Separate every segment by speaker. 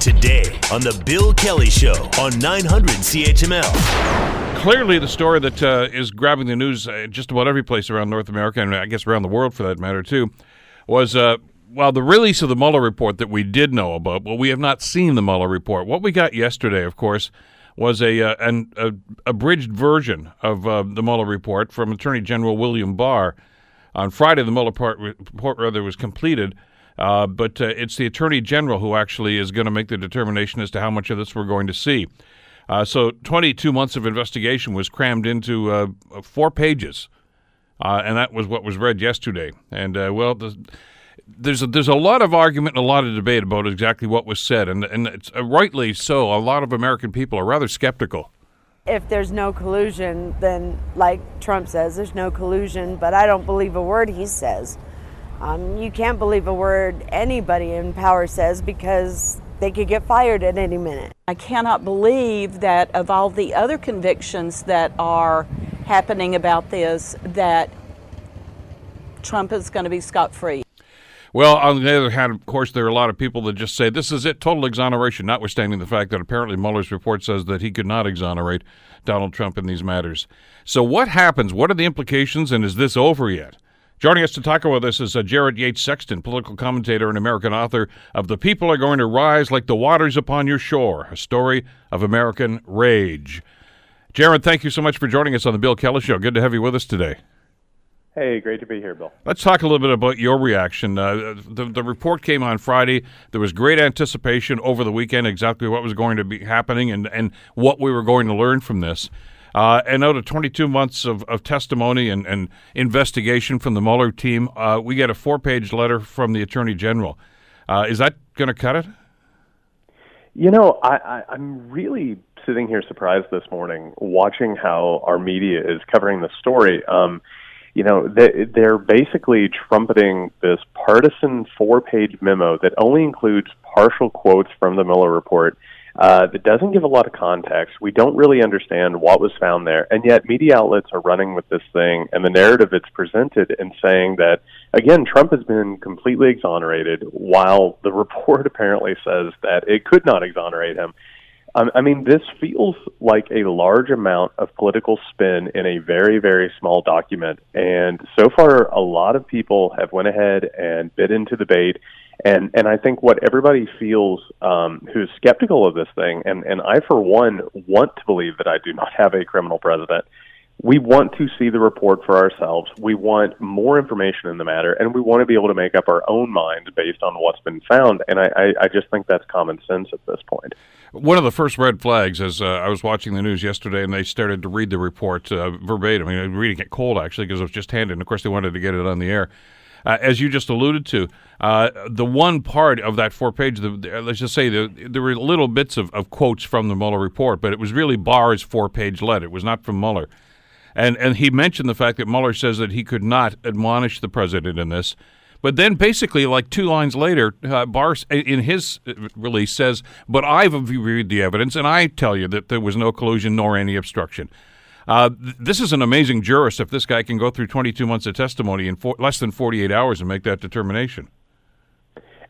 Speaker 1: Today on The Bill Kelly Show on 900 CHML.
Speaker 2: Clearly, the story that uh, is grabbing the news uh, just about every place around North America, and I guess around the world for that matter, too, was uh, well, the release of the Mueller report that we did know about, but we have not seen the Mueller report. What we got yesterday, of course, was a uh, an a, abridged version of uh, the Mueller report from Attorney General William Barr. On Friday, the Mueller report, report rather was completed, uh, but uh, it's the Attorney General who actually is going to make the determination as to how much of this we're going to see. Uh, so, 22 months of investigation was crammed into uh, four pages, and that was what was read yesterday. And well, the, there's a, there's a lot of argument and a lot of debate about exactly what was said, and and it's uh, rightly so. A lot of American people are rather skeptical.
Speaker 3: If there's no collusion, then like Trump says, there's no collusion. But I don't believe a word he says. Um, you can't believe a word anybody in power says because they could get fired at any minute.
Speaker 4: I cannot believe that of all the other convictions that are happening about this, that Trump is going to be scot free.
Speaker 2: Well, on the other hand, of course, there are a lot of people that just say this is it, total exoneration, notwithstanding the fact that apparently Mueller's report says that he could not exonerate Donald Trump in these matters. So, what happens? What are the implications, and is this over yet? Joining us to talk about this is uh, Jared Yates Sexton, political commentator and American author of The People Are Going to Rise Like the Waters Upon Your Shore, a story of American rage. Jared, thank you so much for joining us on The Bill Kelly Show. Good to have you with us today.
Speaker 5: Hey, great to be here, Bill.
Speaker 2: Let's talk a little bit about your reaction. Uh, the, the report came on Friday. There was great anticipation over the weekend, exactly what was going to be happening and, and what we were going to learn from this. Uh, and out of 22 months of, of testimony and, and investigation from the Mueller team, uh, we get a four page letter from the Attorney General. Uh, is that going to cut it?
Speaker 5: You know, I, I, I'm really sitting here surprised this morning watching how our media is covering the story. Um, you know, they, they're basically trumpeting this partisan four page memo that only includes partial quotes from the Mueller report. Uh, that doesn't give a lot of context. We don't really understand what was found there, and yet media outlets are running with this thing and the narrative it's presented and saying that again, Trump has been completely exonerated, while the report apparently says that it could not exonerate him. I mean, this feels like a large amount of political spin in a very, very small document. And so far, a lot of people have went ahead and bit into the bait. And and I think what everybody feels um, who's skeptical of this thing, and and I for one want to believe that I do not have a criminal president. We want to see the report for ourselves. We want more information in the matter, and we want to be able to make up our own mind based on what's been found. And I, I, I just think that's common sense at this point.
Speaker 2: One of the first red flags, as uh, I was watching the news yesterday, and they started to read the report uh, verbatim. I mean, reading it cold actually because it was just handed. And of course, they wanted to get it on the air. Uh, as you just alluded to, uh, the one part of that four page, the, the, let's just say the, there were little bits of, of, quotes from the Mueller report, but it was really Barr's four page letter. It was not from Mueller. And, and he mentioned the fact that Mueller says that he could not admonish the president in this. But then, basically, like two lines later, uh, Barr, in his uh, release, says, But I've reviewed the evidence, and I tell you that there was no collusion nor any obstruction. Uh, th- this is an amazing jurist if this guy can go through 22 months of testimony in less than 48 hours and make that determination.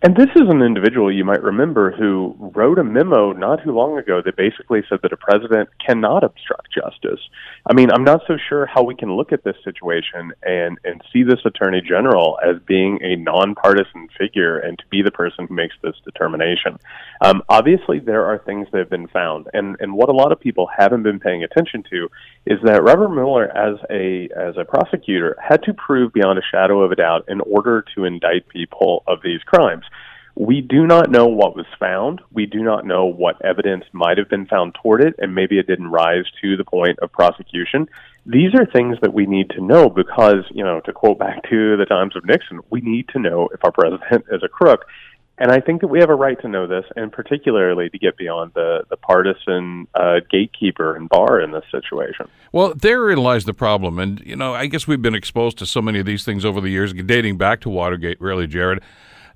Speaker 5: And this is an individual you might remember who wrote a memo not too long ago that basically said that a president cannot obstruct justice. I mean, I'm not so sure how we can look at this situation and, and see this attorney general as being a nonpartisan figure and to be the person who makes this determination. Um, obviously, there are things that have been found, and, and what a lot of people haven't been paying attention to is that Robert Mueller, as a as a prosecutor, had to prove beyond a shadow of a doubt in order to indict people of these crimes. We do not know what was found. We do not know what evidence might have been found toward it, and maybe it didn't rise to the point of prosecution. These are things that we need to know because, you know, to quote back to the times of Nixon, we need to know if our president is a crook. And I think that we have a right to know this, and particularly to get beyond the, the partisan uh, gatekeeper and Barr in this situation.
Speaker 2: Well, therein lies the problem. And, you know, I guess we've been exposed to so many of these things over the years, dating back to Watergate, really, Jared.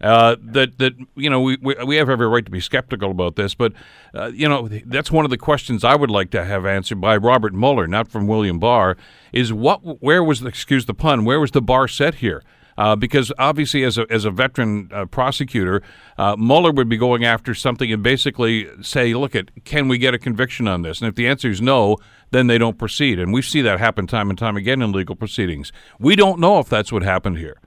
Speaker 2: Uh, that that you know we, we, we have every right to be skeptical about this, but uh, you know that's one of the questions I would like to have answered by Robert Mueller, not from William Barr. Is what where was the excuse the pun? Where was the bar set here? Uh, because obviously, as a, as a veteran uh, prosecutor, uh, Mueller would be going after something and basically say, look, at can we get a conviction on this? And if the answer is no, then they don't proceed. And we see that happen time and time again in legal proceedings. We don't know if that's what happened here.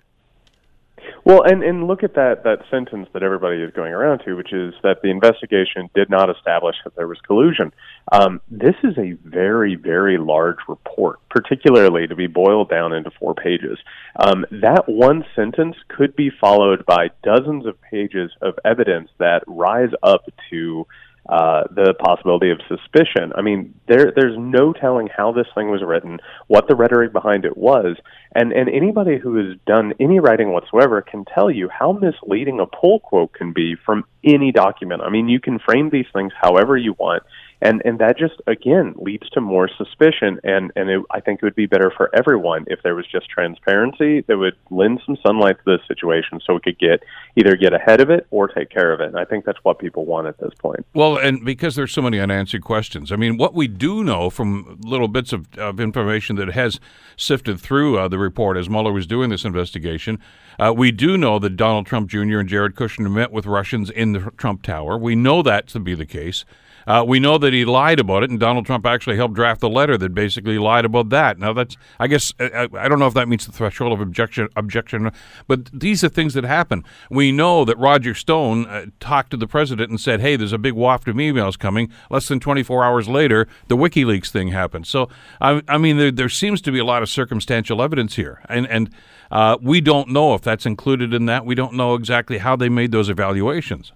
Speaker 5: Well, and, and look at that, that sentence that everybody is going around to, which is that the investigation did not establish that there was collusion. Um, this is a very, very large report, particularly to be boiled down into four pages. Um, that one sentence could be followed by dozens of pages of evidence that rise up to uh, the possibility of suspicion. I mean, there there's no telling how this thing was written, what the rhetoric behind it was, and and anybody who has done any writing whatsoever can tell you how misleading a pull quote can be from any document. I mean, you can frame these things however you want, and and that just again leads to more suspicion. And and it, I think it would be better for everyone if there was just transparency that would lend some sunlight to this situation so we could get either get ahead of it or take care of it. And I think that's what people want at this point.
Speaker 2: Well and because there's so many unanswered questions. I mean what we do know from little bits of, of information that has sifted through uh, the report as Mueller was doing this investigation uh, we do know that Donald Trump Jr. and Jared Kushner met with Russians in the Trump Tower. We know that to be the case uh, we know that he lied about it, and Donald Trump actually helped draft the letter that basically lied about that. Now, that's I guess I, I don't know if that meets the threshold of objection. Objection, but these are things that happen. We know that Roger Stone uh, talked to the president and said, "Hey, there's a big waft of emails coming." Less than 24 hours later, the WikiLeaks thing happened. So, I, I mean, there, there seems to be a lot of circumstantial evidence here, and and uh, we don't know if that's included in that. We don't know exactly how they made those evaluations.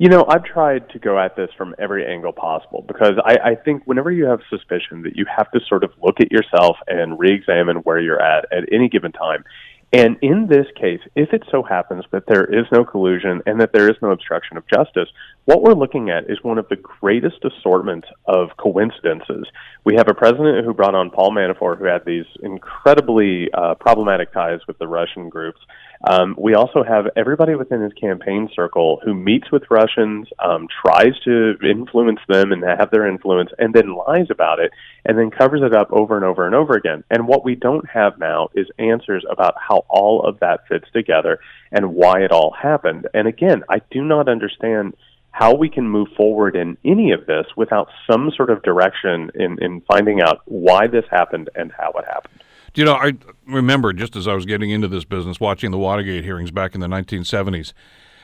Speaker 5: You know, I've tried to go at this from every angle possible because I, I think whenever you have suspicion that you have to sort of look at yourself and re-examine where you're at at any given time. And in this case, if it so happens that there is no collusion and that there is no obstruction of justice, what we're looking at is one of the greatest assortment of coincidences. We have a president who brought on Paul Manafort, who had these incredibly uh, problematic ties with the Russian groups. Um, we also have everybody within his campaign circle who meets with Russians, um, tries to influence them and have their influence, and then lies about it, and then covers it up over and over and over again. And what we don't have now is answers about how all of that fits together and why it all happened. And again, I do not understand how we can move forward in any of this without some sort of direction in, in finding out why this happened and how it happened.
Speaker 2: Do you know, I remember just as I was getting into this business, watching the Watergate hearings back in the 1970s.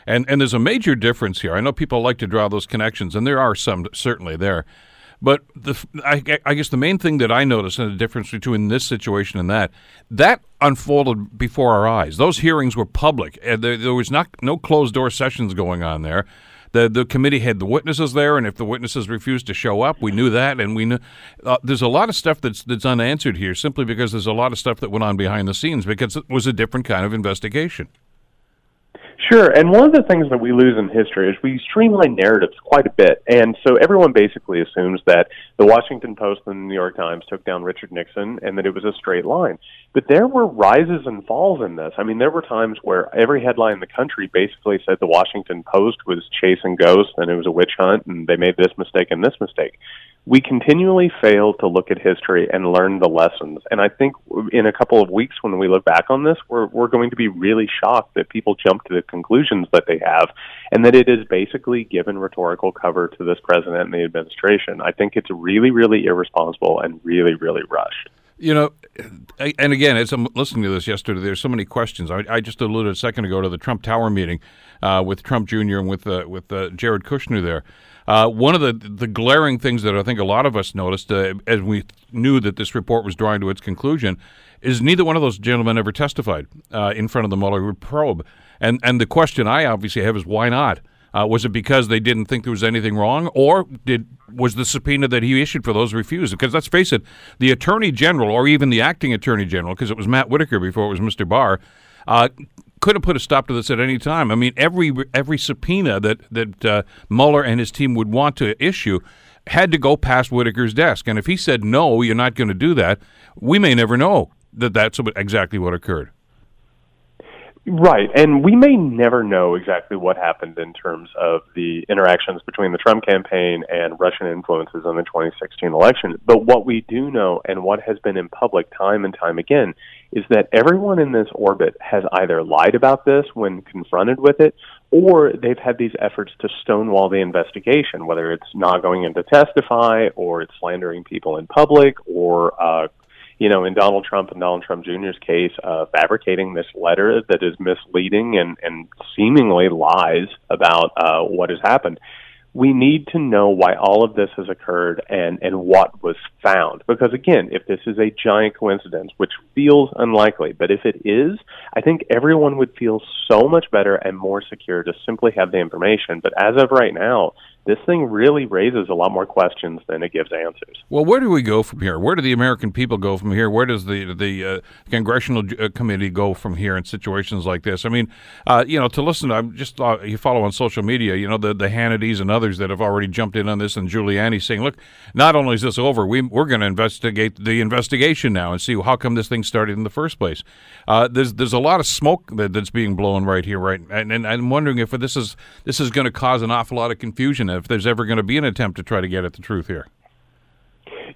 Speaker 2: And, and there's a major difference here. I know people like to draw those connections, and there are some certainly there. But the, I, I, guess the main thing that I noticed and the difference between this situation and that, that unfolded before our eyes. Those hearings were public. And there, there was not no closed door sessions going on there the the committee had the witnesses there, and if the witnesses refused to show up, we knew that, and we knew uh, there's a lot of stuff that's that's unanswered here, simply because there's a lot of stuff that went on behind the scenes because it was a different kind of investigation.
Speaker 5: Sure, and one of the things that we lose in history is we streamline narratives quite a bit, and so everyone basically assumes that the Washington Post and the New York Times took down Richard Nixon and that it was a straight line. But there were rises and falls in this. I mean, there were times where every headline in the country basically said the Washington Post was chasing ghosts and it was a witch hunt, and they made this mistake and this mistake we continually fail to look at history and learn the lessons. And I think in a couple of weeks, when we look back on this, we're, we're going to be really shocked that people jump to the conclusions that they have and that it is basically given rhetorical cover to this president and the administration. I think it's really, really irresponsible and really, really rushed.
Speaker 2: You know, and again, as I'm listening to this yesterday, there's so many questions. I, I just alluded a second ago to the Trump Tower meeting uh, with Trump Jr. and with uh, with uh, Jared Kushner there. Uh, one of the the glaring things that I think a lot of us noticed uh, as we knew that this report was drawing to its conclusion is neither one of those gentlemen ever testified uh, in front of the Mueller probe. And and the question I obviously have is why not? Uh, was it because they didn't think there was anything wrong, or did was the subpoena that he issued for those refused? Because let's face it, the attorney general, or even the acting attorney general, because it was Matt Whitaker before it was Mr. Barr, uh, could have put a stop to this at any time. I mean, every every subpoena that that uh, Mueller and his team would want to issue had to go past Whitaker's desk, and if he said no, you're not going to do that, we may never know that that's exactly what occurred.
Speaker 5: Right. And we may never know exactly what happened in terms of the interactions between the Trump campaign and Russian influences in the 2016 election. But what we do know, and what has been in public time and time again, is that everyone in this orbit has either lied about this when confronted with it, or they've had these efforts to stonewall the investigation, whether it's not going in to testify, or it's slandering people in public, or uh, you know, in Donald Trump and Donald Trump Jr.'s case, uh, fabricating this letter that is misleading and, and seemingly lies about uh, what has happened. We need to know why all of this has occurred and, and what was found. Because again, if this is a giant coincidence, which feels unlikely, but if it is, I think everyone would feel so much better and more secure to simply have the information. But as of right now, this thing really raises a lot more questions than it gives answers.
Speaker 2: Well, where do we go from here? Where do the American people go from here? Where does the the uh, congressional uh, committee go from here in situations like this? I mean, uh, you know, to listen, I'm just uh, you follow on social media, you know, the the Hannitys and others that have already jumped in on this, and Giuliani saying, "Look, not only is this over, we we're going to investigate the investigation now and see how come this thing started in the first place." Uh, there's there's a lot of smoke that, that's being blown right here, right, and, and I'm wondering if this is this is going to cause an awful lot of confusion if there's ever going to be an attempt to try to get at the truth here.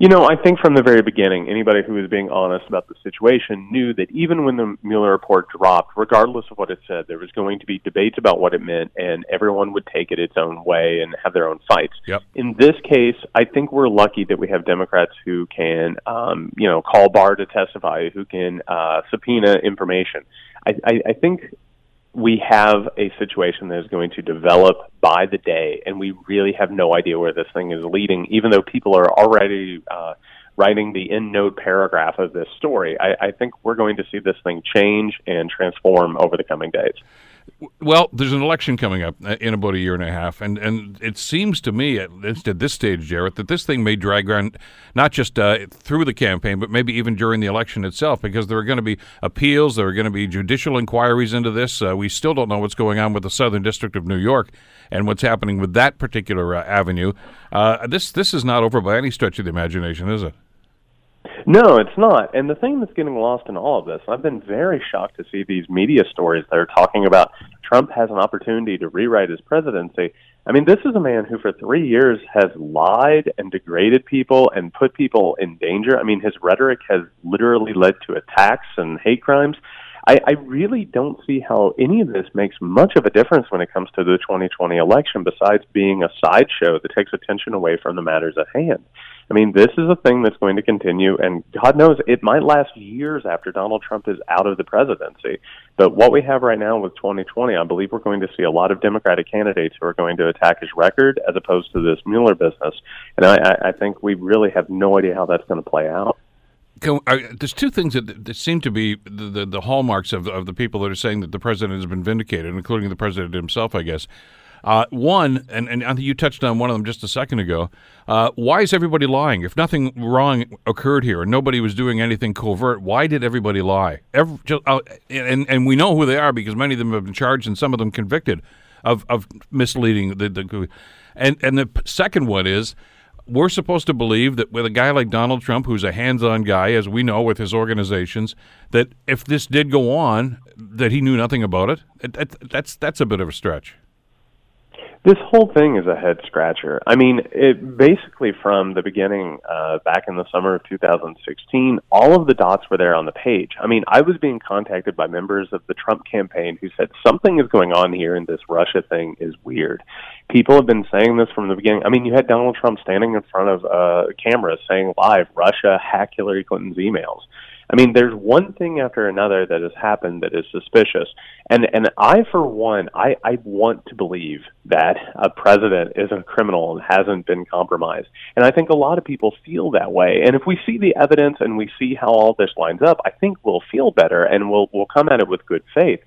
Speaker 5: You know, I think from the very beginning, anybody who was being honest about the situation knew that even when the Mueller report dropped, regardless of what it said, there was going to be debates about what it meant, and everyone would take it its own way and have their own fights.
Speaker 2: Yep.
Speaker 5: In this case, I think we're lucky that we have Democrats who can, um, you know, call Barr to testify, who can uh, subpoena information. I, I, I think we have a situation that is going to develop by the day, and we really have no idea where this thing is leading, even though people are already uh, writing the end note paragraph of this story. I, I think we're going to see this thing change and transform over the coming days.
Speaker 2: Well, there's an election coming up uh, in about a year and a half, and, and it seems to me, at least at this stage, Jared, that this thing may drag on not just uh, through the campaign, but maybe even during the election itself, because there are going to be appeals, there are going to be judicial inquiries into this. Uh, we still don't know what's going on with the Southern District of New York and what's happening with that particular uh, avenue. Uh, this this is not over by any stretch of the imagination, is it?
Speaker 5: No, it's not. And the thing that's getting lost in all of this, I've been very shocked to see these media stories that are talking about Trump has an opportunity to rewrite his presidency. I mean, this is a man who for three years has lied and degraded people and put people in danger. I mean, his rhetoric has literally led to attacks and hate crimes. I, I really don't see how any of this makes much of a difference when it comes to the 2020 election, besides being a sideshow that takes attention away from the matters at hand. I mean, this is a thing that's going to continue, and God knows it might last years after Donald Trump is out of the presidency. But what we have right now with 2020, I believe we're going to see a lot of Democratic candidates who are going to attack his record as opposed to this Mueller business. And I, I think we really have no idea how that's going to play out.
Speaker 2: Can, uh, there's two things that, that seem to be the, the, the hallmarks of, of the people that are saying that the president has been vindicated, including the president himself, I guess. Uh, one, and, and I think you touched on one of them just a second ago. Uh, why is everybody lying? If nothing wrong occurred here and nobody was doing anything covert, why did everybody lie? Every, just, uh, and and we know who they are because many of them have been charged and some of them convicted of of misleading the, the and and the second one is we're supposed to believe that with a guy like Donald Trump, who's a hands-on guy, as we know with his organizations, that if this did go on, that he knew nothing about it. it that's that's a bit of a stretch.
Speaker 5: This whole thing is a head scratcher. I mean, it basically from the beginning, uh, back in the summer of 2016, all of the dots were there on the page. I mean, I was being contacted by members of the Trump campaign who said something is going on here and this Russia thing is weird. People have been saying this from the beginning. I mean, you had Donald Trump standing in front of uh, cameras saying live, Russia hacked Hillary Clinton's emails. I mean, there's one thing after another that has happened that is suspicious, and and I, for one, I I want to believe that a president isn't a criminal and hasn't been compromised, and I think a lot of people feel that way. And if we see the evidence and we see how all this lines up, I think we'll feel better and we'll we'll come at it with good faith.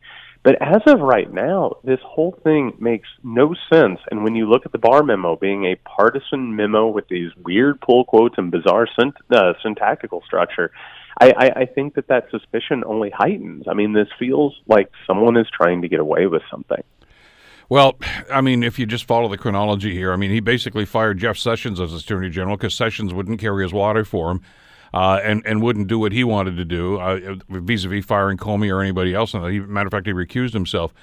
Speaker 5: But as of right now, this whole thing makes no sense. And when you look at the Barr memo being a partisan memo with these weird pull quotes and bizarre synt- uh, syntactical structure, I, I, I think that that suspicion only heightens. I mean, this feels like someone is trying to get away with something.
Speaker 2: Well, I mean, if you just follow the chronology here, I mean, he basically fired Jeff Sessions as Attorney General because Sessions wouldn't carry his water for him. Uh, and and wouldn't do what he wanted to do uh, vis-a-vis firing Comey or anybody else. And he, matter of fact, he recused himself.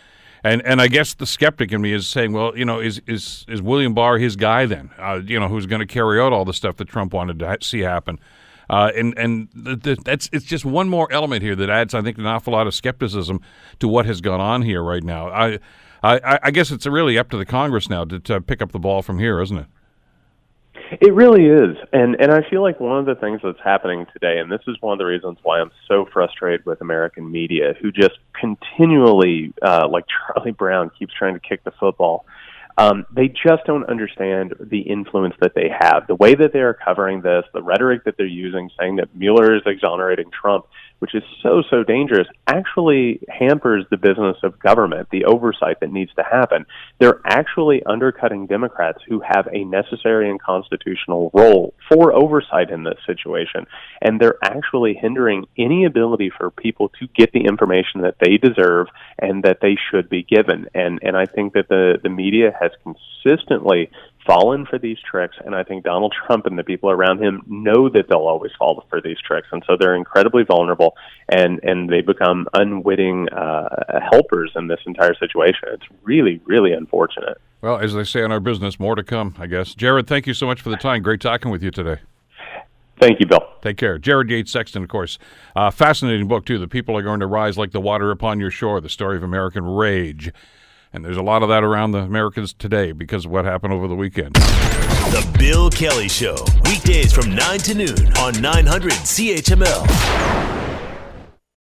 Speaker 2: And and I guess the skeptic in me is saying, well, you know, is is is William Barr his guy then? Uh, you know, who's going to carry out all the stuff that Trump wanted to ha- see happen? Uh, and and the, the, that's it's just one more element here that adds, I think, an awful lot of skepticism to what has gone on here right now. I I, I guess it's really up to the Congress now to, to pick up the ball from here, isn't it?
Speaker 5: It really is, and and I feel like one of the things that's happening today, and this is one of the reasons why I'm so frustrated with American media, who just continually, uh, like Charlie Brown, keeps trying to kick the football. Um, they just don't understand the influence that they have. The way that they are covering this, the rhetoric that they're using, saying that Mueller is exonerating Trump, which is so, so dangerous, actually hampers the business of government, the oversight that needs to happen. They're actually undercutting Democrats who have a necessary and constitutional role for oversight in this situation. And they're actually hindering any ability for people to get the information that they deserve and that they should be given. And, and I think that the, the media has consistently fallen for these tricks, and I think Donald Trump and the people around him know that they'll always fall for these tricks, and so they're incredibly vulnerable, and and they become unwitting uh, helpers in this entire situation. It's really, really unfortunate.
Speaker 2: Well, as they say in our business, more to come, I guess. Jared, thank you so much for the time. Great talking with you today.
Speaker 5: Thank you, Bill.
Speaker 2: Take care. Jared Yates Sexton, of course. Uh, fascinating book, too. The people are going to rise like the water upon your shore, the story of American rage. And there's a lot of that around the Americans today because of what happened over the weekend.
Speaker 1: The Bill Kelly Show, weekdays from 9 to noon on 900 CHML.